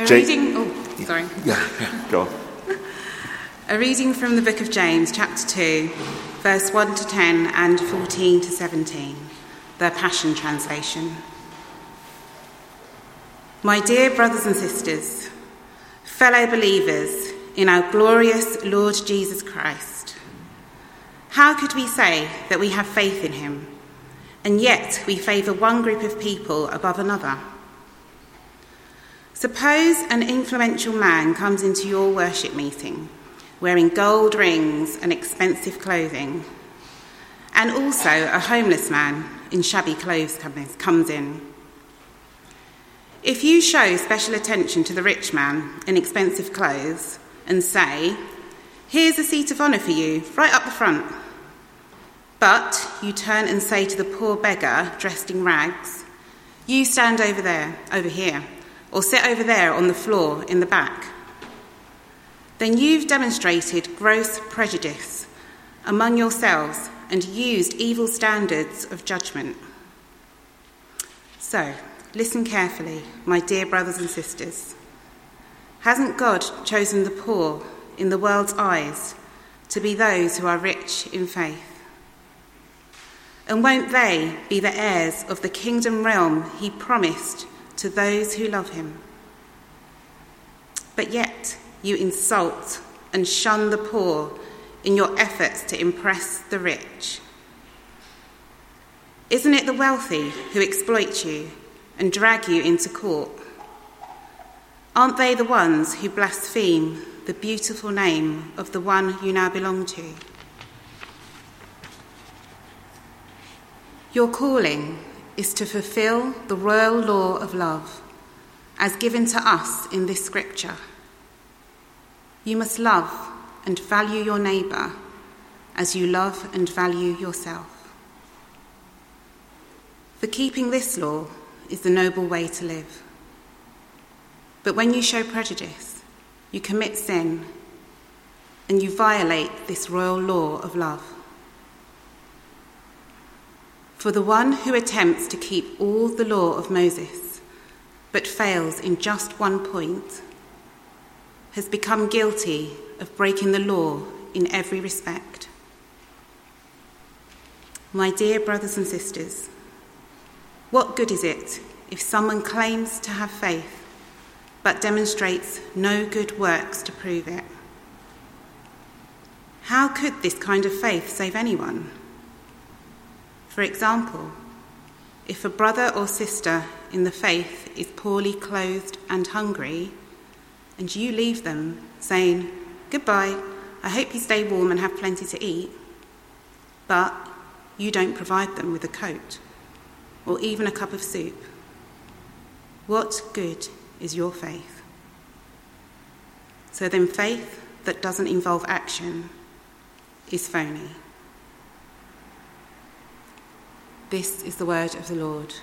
A reading, oh, sorry. Yeah, yeah, go on. A reading from the book of James, chapter 2, verse 1 to 10 and 14 to 17, the Passion Translation. My dear brothers and sisters, fellow believers in our glorious Lord Jesus Christ, how could we say that we have faith in him, and yet we favour one group of people above another? Suppose an influential man comes into your worship meeting wearing gold rings and expensive clothing, and also a homeless man in shabby clothes comes- in. If you show special attention to the rich man in expensive clothes and say, Here's a seat of honour for you, right up the front, but you turn and say to the poor beggar dressed in rags, You stand over there, over here, or sit over there on the floor in the back, then you've demonstrated gross prejudice among yourselves and used evil standards of judgment. So, listen carefully, my dear brothers and sisters. Hasn't God chosen the poor in the world's eyes to be those who are rich in faith? And won't they be the heirs of the kingdom realm he promised to those who love him? But yet, you insult and shun the poor in your efforts to impress the rich. Isn't it the wealthy who exploit you and drag you into court? Aren't they the ones who blaspheme the beautiful name of the one you now belong to? Your calling is to fulfill the royal law of love as given to us in this scripture. You must love and value your neighbour as you love and value yourself. For keeping this law is the noble way to live. But when you show prejudice, you commit sin and you violate this royal law of love. For the one who attempts to keep all the law of Moses but fails in just one point has become guilty of breaking the law in every respect. My dear brothers and sisters, what good is it if someone claims to have faith but demonstrates no good works to prove it? How could this kind of faith save anyone? For example, if a brother or sister in the faith is poorly clothed and hungry, and you leave them saying, Goodbye, I hope you stay warm and have plenty to eat, but you don't provide them with a coat or even a cup of soup, what good is your faith? So then, faith that doesn't involve action is phony. This is the word of the Lord.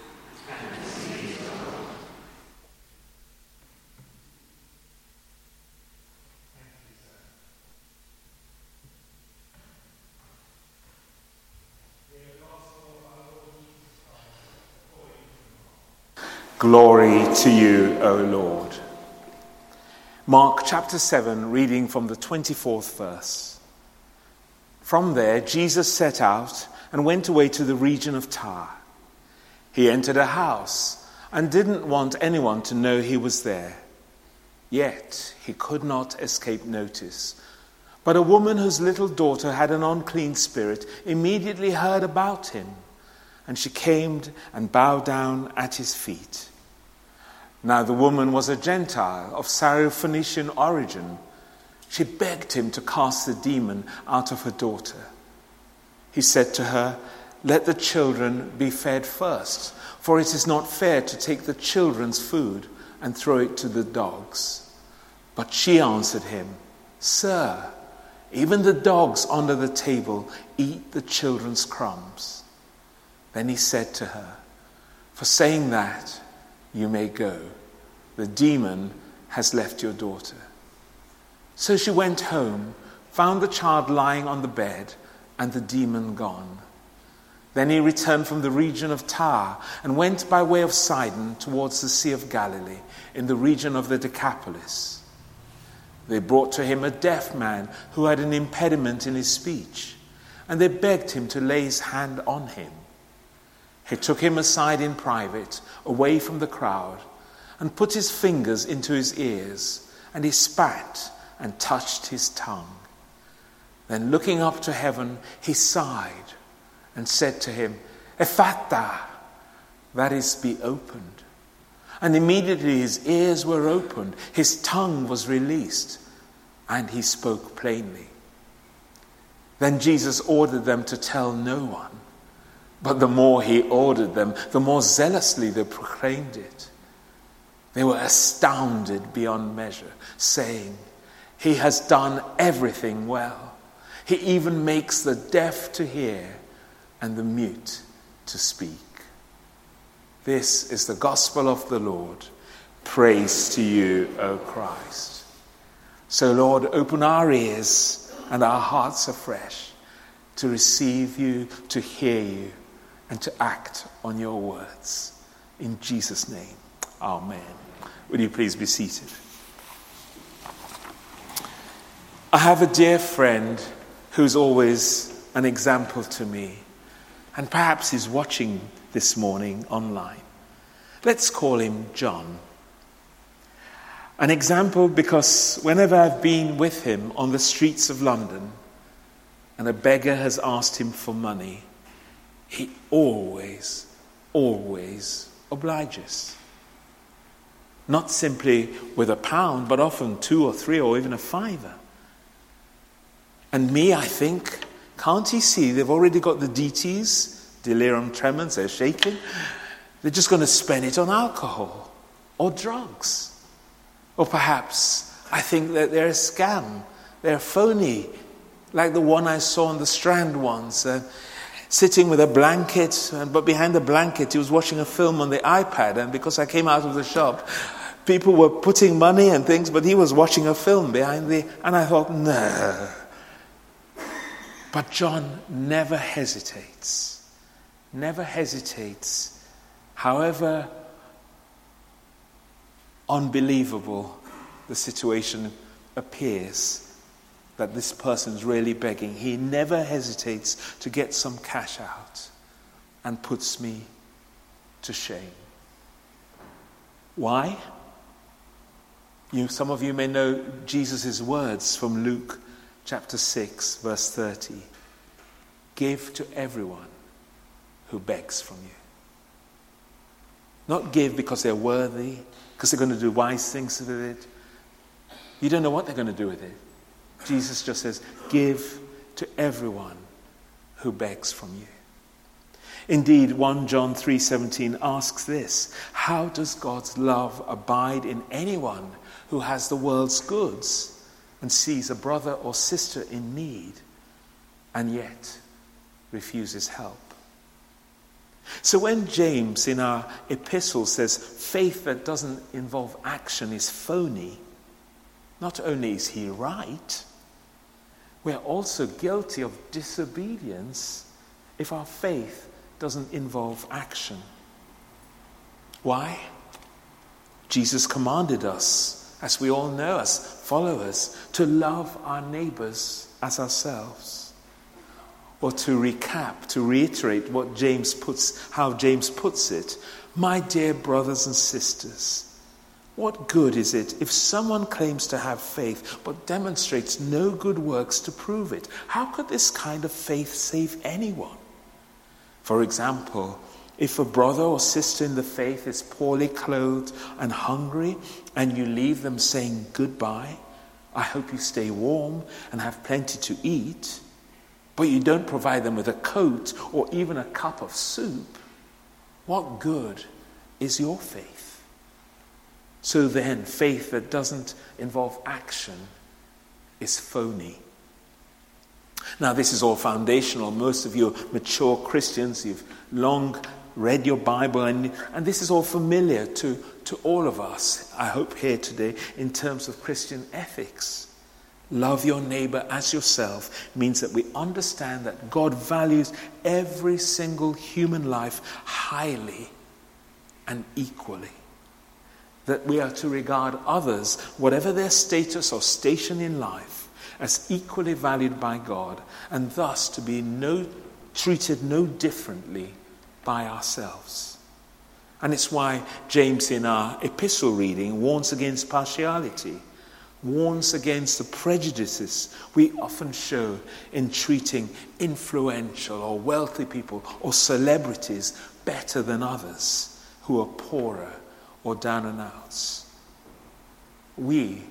Glory to you, O Lord. Mark chapter 7, reading from the 24th verse. From there, Jesus set out and went away to the region of Tyre. He entered a house and didn't want anyone to know he was there. Yet he could not escape notice. But a woman whose little daughter had an unclean spirit immediately heard about him, and she came and bowed down at his feet. Now the woman was a Gentile of Syrophoenician origin. She begged him to cast the demon out of her daughter. He said to her, Let the children be fed first, for it is not fair to take the children's food and throw it to the dogs. But she answered him, Sir, even the dogs under the table eat the children's crumbs. Then he said to her, For saying that, you may go. The demon has left your daughter. So she went home, found the child lying on the bed, and the demon gone. Then he returned from the region of Tyre and went by way of Sidon towards the Sea of Galilee in the region of the Decapolis. They brought to him a deaf man who had an impediment in his speech, and they begged him to lay his hand on him. He took him aside in private, away from the crowd, and put his fingers into his ears, and he spat and touched his tongue. Then, looking up to heaven, he sighed and said to him, Ephphatha, that is, be opened. And immediately his ears were opened, his tongue was released, and he spoke plainly. Then Jesus ordered them to tell no one. But the more he ordered them, the more zealously they proclaimed it. They were astounded beyond measure, saying, He has done everything well. He even makes the deaf to hear and the mute to speak. This is the gospel of the Lord. Praise to you, O Christ. So, Lord, open our ears and our hearts afresh to receive you, to hear you, and to act on your words. In Jesus' name, Amen. Would you please be seated? I have a dear friend who's always an example to me and perhaps he's watching this morning online. Let's call him John. An example because whenever I've been with him on the streets of London and a beggar has asked him for money, he always, always obliges. Not simply with a pound, but often two or three or even a fiver. And me, I think, can't he see they've already got the DTs, delirium tremens, they're shaking? They're just going to spend it on alcohol or drugs. Or perhaps I think that they're a scam, they're phony, like the one I saw on the Strand once. Uh, sitting with a blanket, but behind the blanket, he was watching a film on the iPad. And because I came out of the shop, people were putting money and things, but he was watching a film behind the. And I thought, no. But John never hesitates, never hesitates, however unbelievable the situation appears that this person's really begging. He never hesitates to get some cash out and puts me to shame. Why? You, some of you may know Jesus' words from Luke chapter 6, verse 30 Give to everyone who begs from you. Not give because they're worthy, because they're going to do wise things with it. You don't know what they're going to do with it. Jesus just says, Give to everyone who begs from you. Indeed, 1 John 3:17 asks this, how does God's love abide in anyone who has the world's goods? And sees a brother or sister in need and yet refuses help. So when James in our epistle says faith that doesn't involve action is phony, not only is he right, we're also guilty of disobedience if our faith doesn't involve action. Why? Jesus commanded us as we all know, as followers, to love our neighbors as ourselves. Or to recap, to reiterate what James puts, how James puts it, my dear brothers and sisters, what good is it if someone claims to have faith but demonstrates no good works to prove it? How could this kind of faith save anyone? For example, if a brother or sister in the faith is poorly clothed and hungry, and you leave them saying goodbye, I hope you stay warm and have plenty to eat, but you don't provide them with a coat or even a cup of soup, what good is your faith? So then, faith that doesn't involve action is phony. Now, this is all foundational. Most of you mature Christians. You've long read your Bible, and, and this is all familiar to, to all of us, I hope, here today in terms of Christian ethics. Love your neighbor as yourself means that we understand that God values every single human life highly and equally. That we are to regard others, whatever their status or station in life, as equally valued by God, and thus to be no, treated no differently by ourselves. And it's why James, in our epistle reading, warns against partiality warns against the prejudices we often show in treating influential or wealthy people or celebrities better than others who are poorer or down and outs. We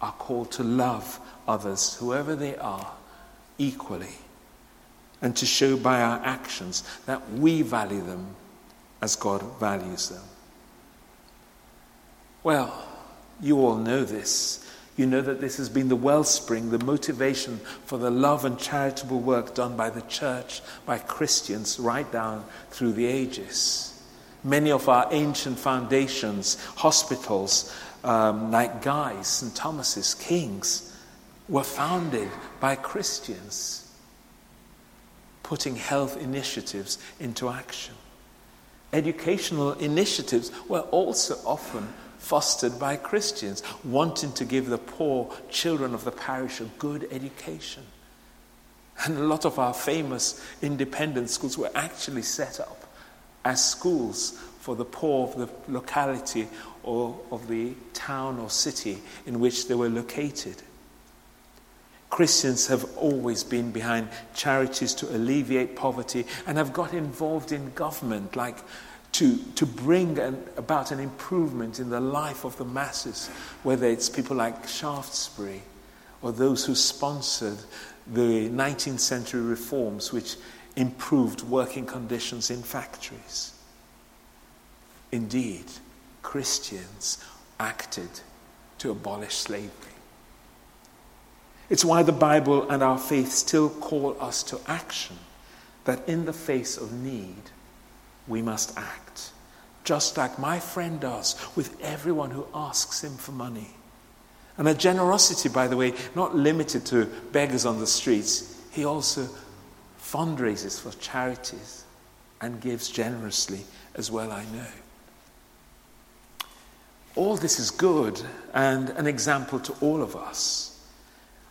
are called to love others, whoever they are, equally, and to show by our actions that we value them as God values them. Well, you all know this you know that this has been the wellspring, the motivation for the love and charitable work done by the church, by Christians, right down through the ages. Many of our ancient foundations, hospitals, um, like Guy's, St. Thomas's, King's, were founded by Christians, putting health initiatives into action. Educational initiatives were also often fostered by Christians, wanting to give the poor children of the parish a good education. And a lot of our famous independent schools were actually set up as schools for the poor of the locality or of the town or city in which they were located. Christians have always been behind charities to alleviate poverty and have got involved in government, like to, to bring an, about an improvement in the life of the masses, whether it's people like Shaftesbury or those who sponsored the 19th century reforms which improved working conditions in factories. Indeed, Christians acted to abolish slavery. It's why the Bible and our faith still call us to action, that in the face of need, we must act. Just like my friend does with everyone who asks him for money. And a generosity, by the way, not limited to beggars on the streets, he also fundraises for charities and gives generously as well, I know. All this is good and an example to all of us.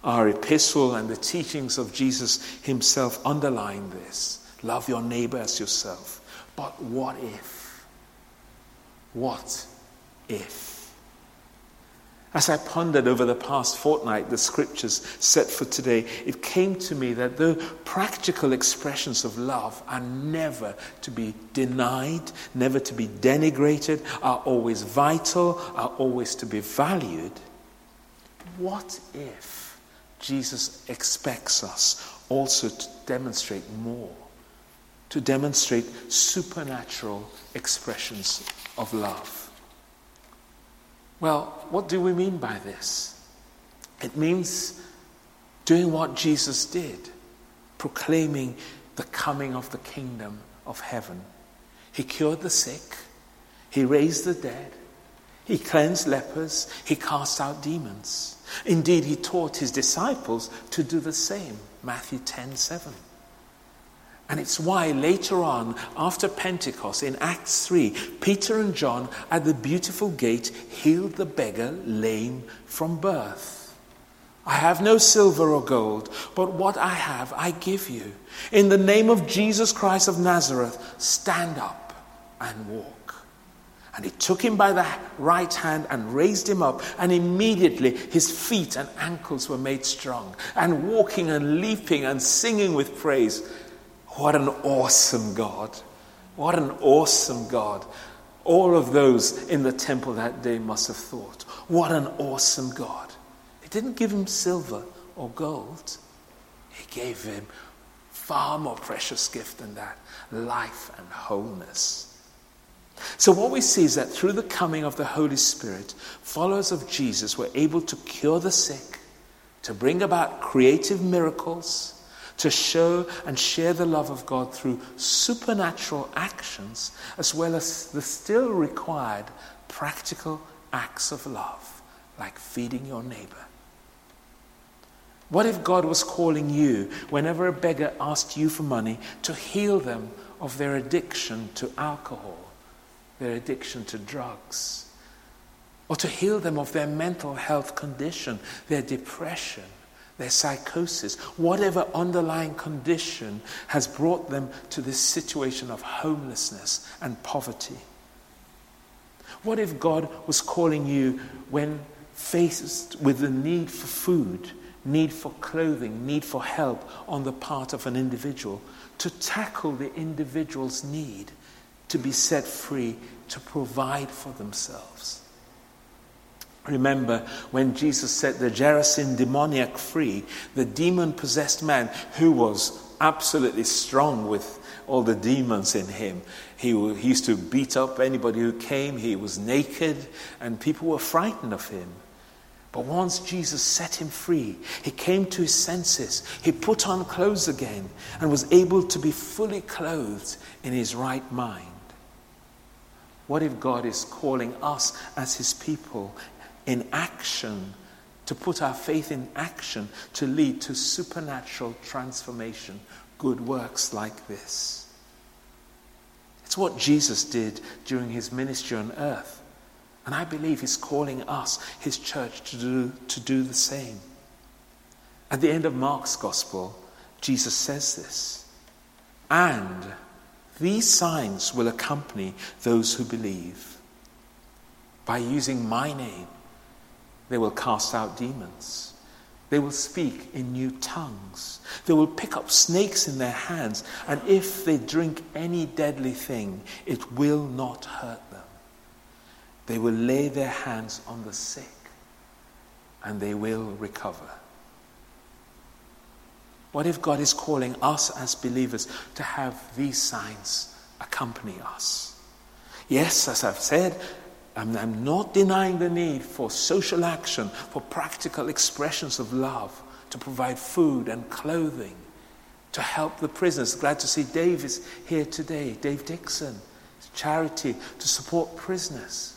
Our epistle and the teachings of Jesus himself underline this. Love your neighbor as yourself. But what if? What if? As I pondered over the past fortnight the scriptures set for today, it came to me that the practical expressions of love are never to be denied, never to be denigrated, are always vital, are always to be valued. What if Jesus expects us also to demonstrate more? to demonstrate supernatural expressions of love. Well, what do we mean by this? It means doing what Jesus did, proclaiming the coming of the kingdom of heaven. He cured the sick, he raised the dead, he cleansed lepers, he cast out demons. Indeed, he taught his disciples to do the same. Matthew 10 7. And it's why later on, after Pentecost, in Acts 3, Peter and John at the beautiful gate healed the beggar lame from birth. I have no silver or gold, but what I have I give you. In the name of Jesus Christ of Nazareth, stand up and walk. And he took him by the right hand and raised him up, and immediately his feet and ankles were made strong. And walking and leaping and singing with praise, what an awesome God. What an awesome God. All of those in the temple that day must have thought, what an awesome God. He didn't give him silver or gold, he gave him far more precious gift than that life and wholeness. So, what we see is that through the coming of the Holy Spirit, followers of Jesus were able to cure the sick, to bring about creative miracles, to show and share the love of God through supernatural actions, as well as the still required practical acts of love, like feeding your neighbor. What if God was calling you, whenever a beggar asked you for money, to heal them of their addiction to alcohol, their addiction to drugs, or to heal them of their mental health condition, their depression, their psychosis, whatever underlying condition has brought them to this situation of homelessness and poverty? What if God was calling you when faced with the need for food, need for clothing, need for help on the part of an individual, to tackle the individual's need to be set free, to provide for themselves? Remember when Jesus set the Gerasene demoniac free, the demon possessed man who was absolutely strong with all the demons in him. He, he used to beat up anybody who came. He was naked, and people were frightened of him. But once Jesus set him free, he came to his senses. He put on clothes again and was able to be fully clothed in his right mind. What if God is calling us as his people in action, to put our faith in action to lead to supernatural transformation, good works like this? It's what Jesus did during his ministry on earth. And I believe he's calling us, his church, to do, to do the same. At the end of Mark's gospel, Jesus says this And these signs will accompany those who believe. By using my name, they will cast out demons. They will speak in new tongues. They will pick up snakes in their hands. And if they drink any deadly thing, it will not hurt them. They will lay their hands on the sick and they will recover. What if God is calling us as believers to have these signs accompany us? Yes, as I've said, I'm, I'm not denying the need for social action, for practical expressions of love, to provide food and clothing, to help the prisoners. Glad to see Dave is here today, Dave Dixon. Charity to support prisoners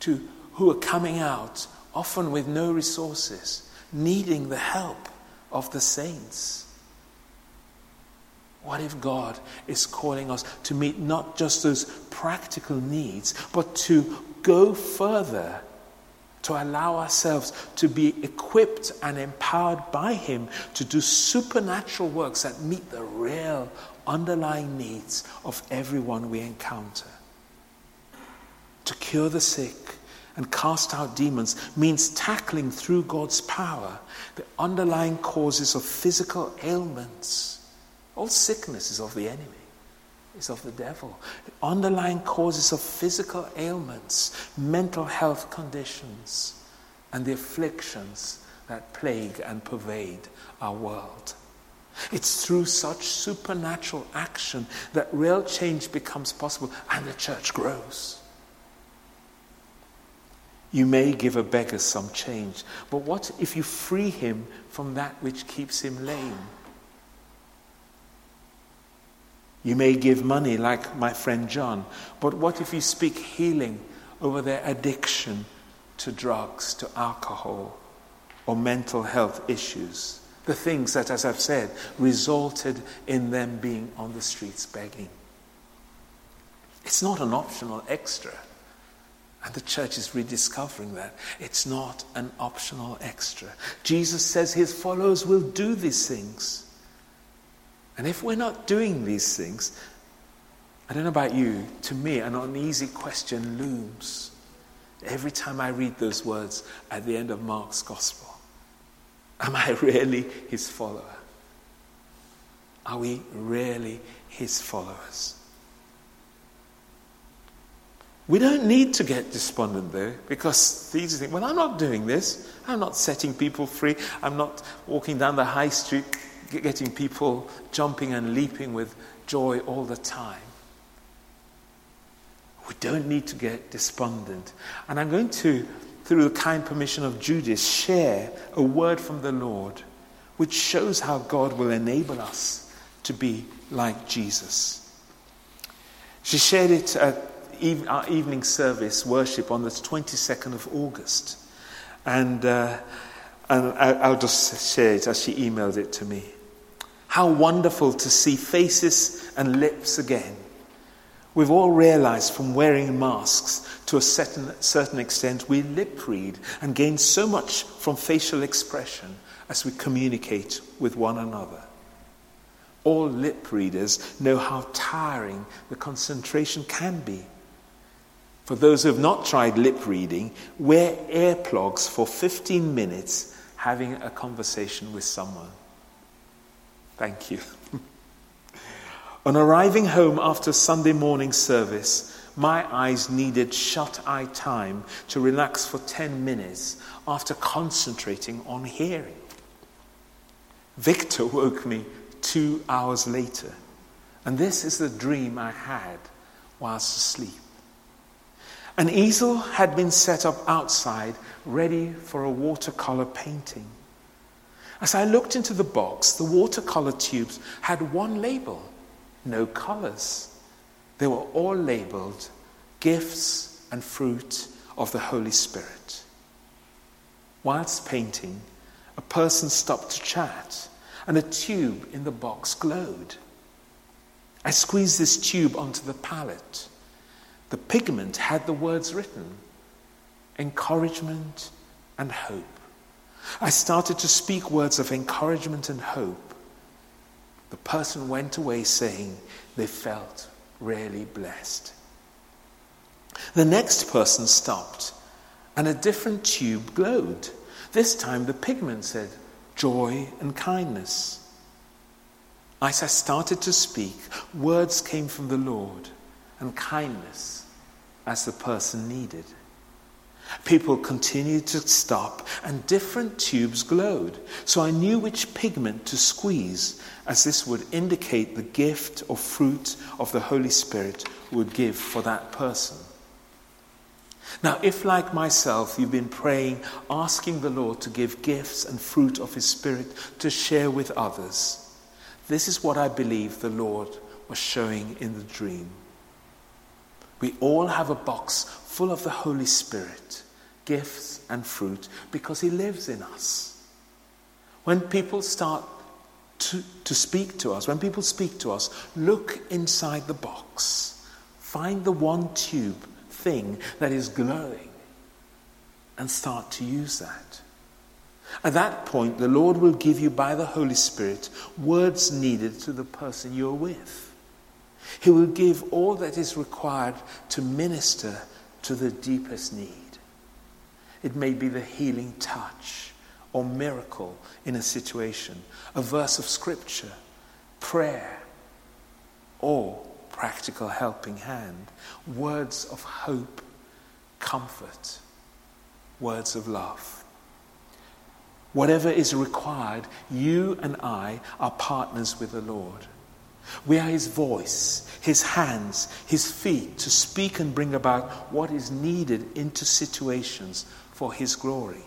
to who are coming out, often with no resources, needing the help of the saints. What if God is calling us to meet not just those practical needs, but to go further, to allow ourselves to be equipped and empowered by Him to do supernatural works that meet the real underlying needs of everyone we encounter? To cure the sick and cast out demons means tackling through God's power the underlying causes of physical ailments all sickness is of the enemy, is of the devil. The underlying causes of physical ailments, mental health conditions, and the afflictions that plague and pervade our world. It's through such supernatural action that real change becomes possible and the church grows. You may give a beggar some change, but what if you free him from that which keeps him lame? You may give money like my friend John, but what if you speak healing over their addiction to drugs, to alcohol, or mental health issues? The things that, as I've said, resulted in them being on the streets begging. It's not an optional extra. And the church is rediscovering that. It's not an optional extra. Jesus says his followers will do these things. And if we're not doing these things, I don't know about you, to me, an uneasy question looms every time I read those words at the end of Mark's gospel. Am I really his follower? Are we really his followers? We don't need to get despondent though, because these things, well, I'm not doing this. I'm not setting people free. I'm not walking down the high street getting people jumping and leaping with joy all the time. We don't need to get despondent. And I'm going to, through the kind permission of Judith, share a word from the Lord which shows how God will enable us to be like Jesus. She shared it at our evening service worship on the 22nd of August. And uh, And I'll just share it as she emailed it to me. How wonderful to see faces and lips again. We've all realized from wearing masks to a certain, certain extent, we lip read and gain so much from facial expression as we communicate with one another. All lip readers know how tiring the concentration can be. For those who have not tried lip reading, wear earplugs for 15 minutes having a conversation with someone. Thank you. On arriving home after Sunday morning service, my eyes needed shut eye time to relax for 10 minutes after concentrating on hearing. Victor woke me two hours later, and this is the dream I had whilst asleep. An easel had been set up outside, ready for a watercolor painting. As I looked into the box, the watercolor tubes had one label no colors. They were all labeled gifts and fruit of the Holy Spirit. Whilst painting, a person stopped to chat, and a tube in the box glowed. I squeezed this tube onto the palette. The pigment had the words written encouragement and hope. I started to speak words of encouragement and hope. The person went away saying they felt really blessed. The next person stopped and a different tube glowed. This time the pigment said joy and kindness. As I started to speak, words came from the Lord and kindness as the person needed. People continued to stop, and different tubes glowed. So I knew which pigment to squeeze, as this would indicate the gift or fruit of the Holy Spirit would give for that person. Now, if like myself you've been praying, asking the Lord to give gifts and fruit of His Spirit to share with others, this is what I believe the Lord was showing in the dream. We all have a box full of the Holy Spirit, gifts and fruit, because He lives in us. When people start to, to speak to us, when people speak to us, look inside the box. Find the one tube thing that is glowing and start to use that. At that point, the Lord will give you by the Holy Spirit words needed to the person you're with. He will give all that is required to minister to the deepest need. It may be the healing touch or miracle in a situation, a verse of scripture, prayer, or practical helping hand, words of hope, comfort, words of love. Whatever is required, you and I are partners with the Lord. We are His voice, His hands, His feet to speak and bring about what is needed into situations for His glory.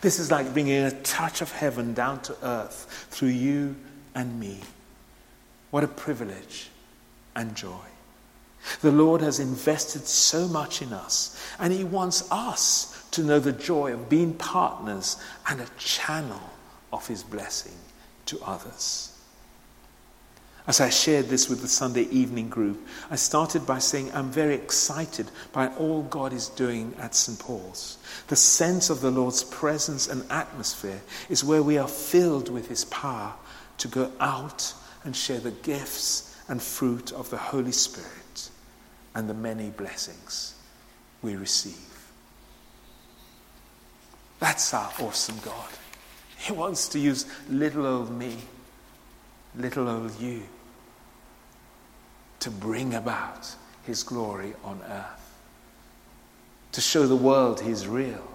This is like bringing a touch of heaven down to earth through you and me. What a privilege and joy. The Lord has invested so much in us, and He wants us to know the joy of being partners and a channel of His blessing to others. As I shared this with the Sunday evening group, I started by saying I'm very excited by all God is doing at St. Paul's. The sense of the Lord's presence and atmosphere is where we are filled with His power to go out and share the gifts and fruit of the Holy Spirit and the many blessings we receive. That's our awesome God. He wants to use little old me little old you to bring about his glory on earth, to show the world he's real.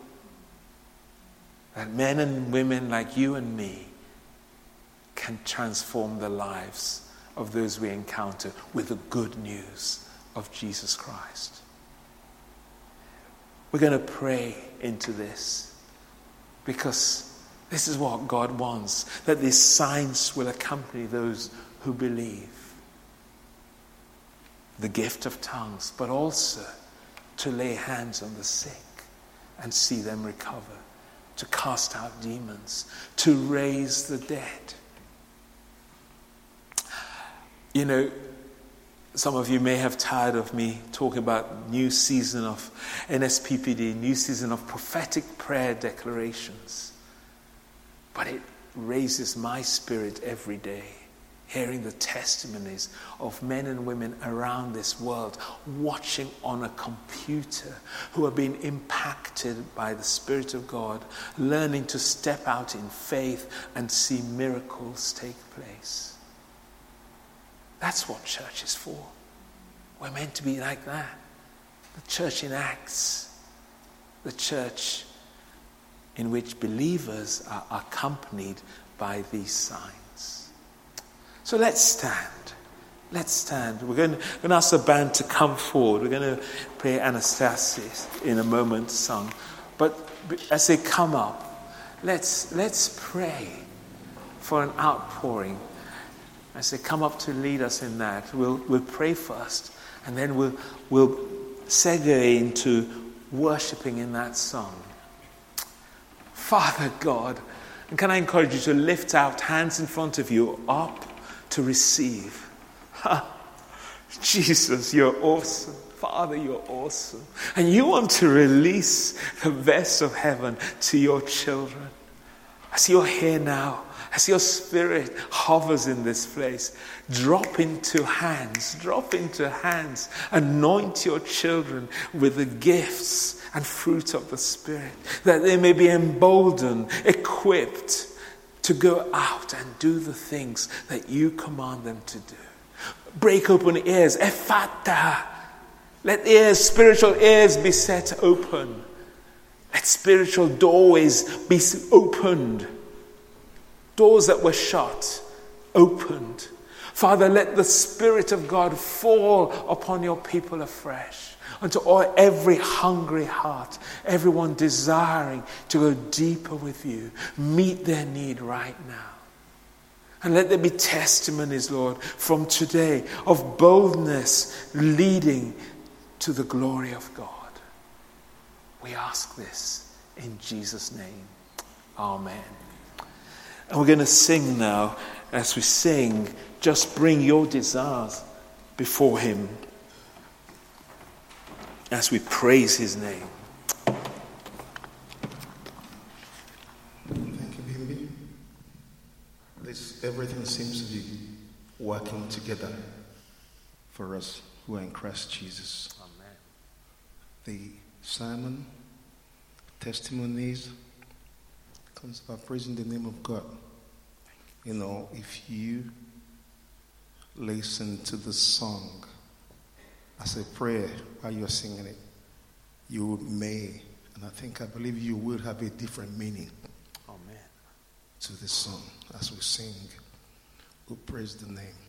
That men and women like you and me can transform the lives of those we encounter with the good news of Jesus Christ. We're going to pray into this because this is what God wants that these signs will accompany those who believe. The gift of tongues, but also to lay hands on the sick and see them recover. to cast out demons, to raise the dead. You know, some of you may have tired of me talking about new season of NSPPD, new season of prophetic prayer declarations. But it raises my spirit every day, hearing the testimonies of men and women around this world watching on a computer who are being impacted by the Spirit of God, learning to step out in faith and see miracles take place. That's what church is for. We're meant to be like that. The church in Acts, the church in which believers are accompanied by these signs. So let's stand. Let's stand. We're going, to, we're going to ask the band to come forward. We're going to play Anastasis in a moment, song. But as they come up, let's, let's pray for an outpouring as they come up to lead us in that, we'll, we'll pray first, and then we'll, we'll segue into worshiping in that song. Father God, and can I encourage you to lift out hands in front of you up to receive? Jesus, you're awesome. Father, you're awesome. And you want to release the best of heaven to your children. As you're here now, as your spirit hovers in this place, drop into hands, drop into hands, anoint your children with the gifts and fruit of the Spirit, that they may be emboldened, equipped to go out and do the things that you command them to do. Break open ears, Ephphatha. Let ears, spiritual ears be set open. Let spiritual doorways be opened Doors that were shut, opened. Father, let the Spirit of God fall upon your people afresh, unto all, every hungry heart, everyone desiring to go deeper with you. Meet their need right now. And let there be testimonies, Lord, from today of boldness leading to the glory of God. We ask this in Jesus' name. Amen. And we're going to sing now. As we sing, just bring your desires before Him as we praise His name. Thank you, Bimbi. This, everything seems to be working together for us who are in Christ Jesus. Amen. The sermon, testimonies, comes by praising the name of God. You know, if you listen to the song as a prayer while you're singing it, you may, and I think I believe you will have a different meaning Amen. to this song as we sing. We praise the name.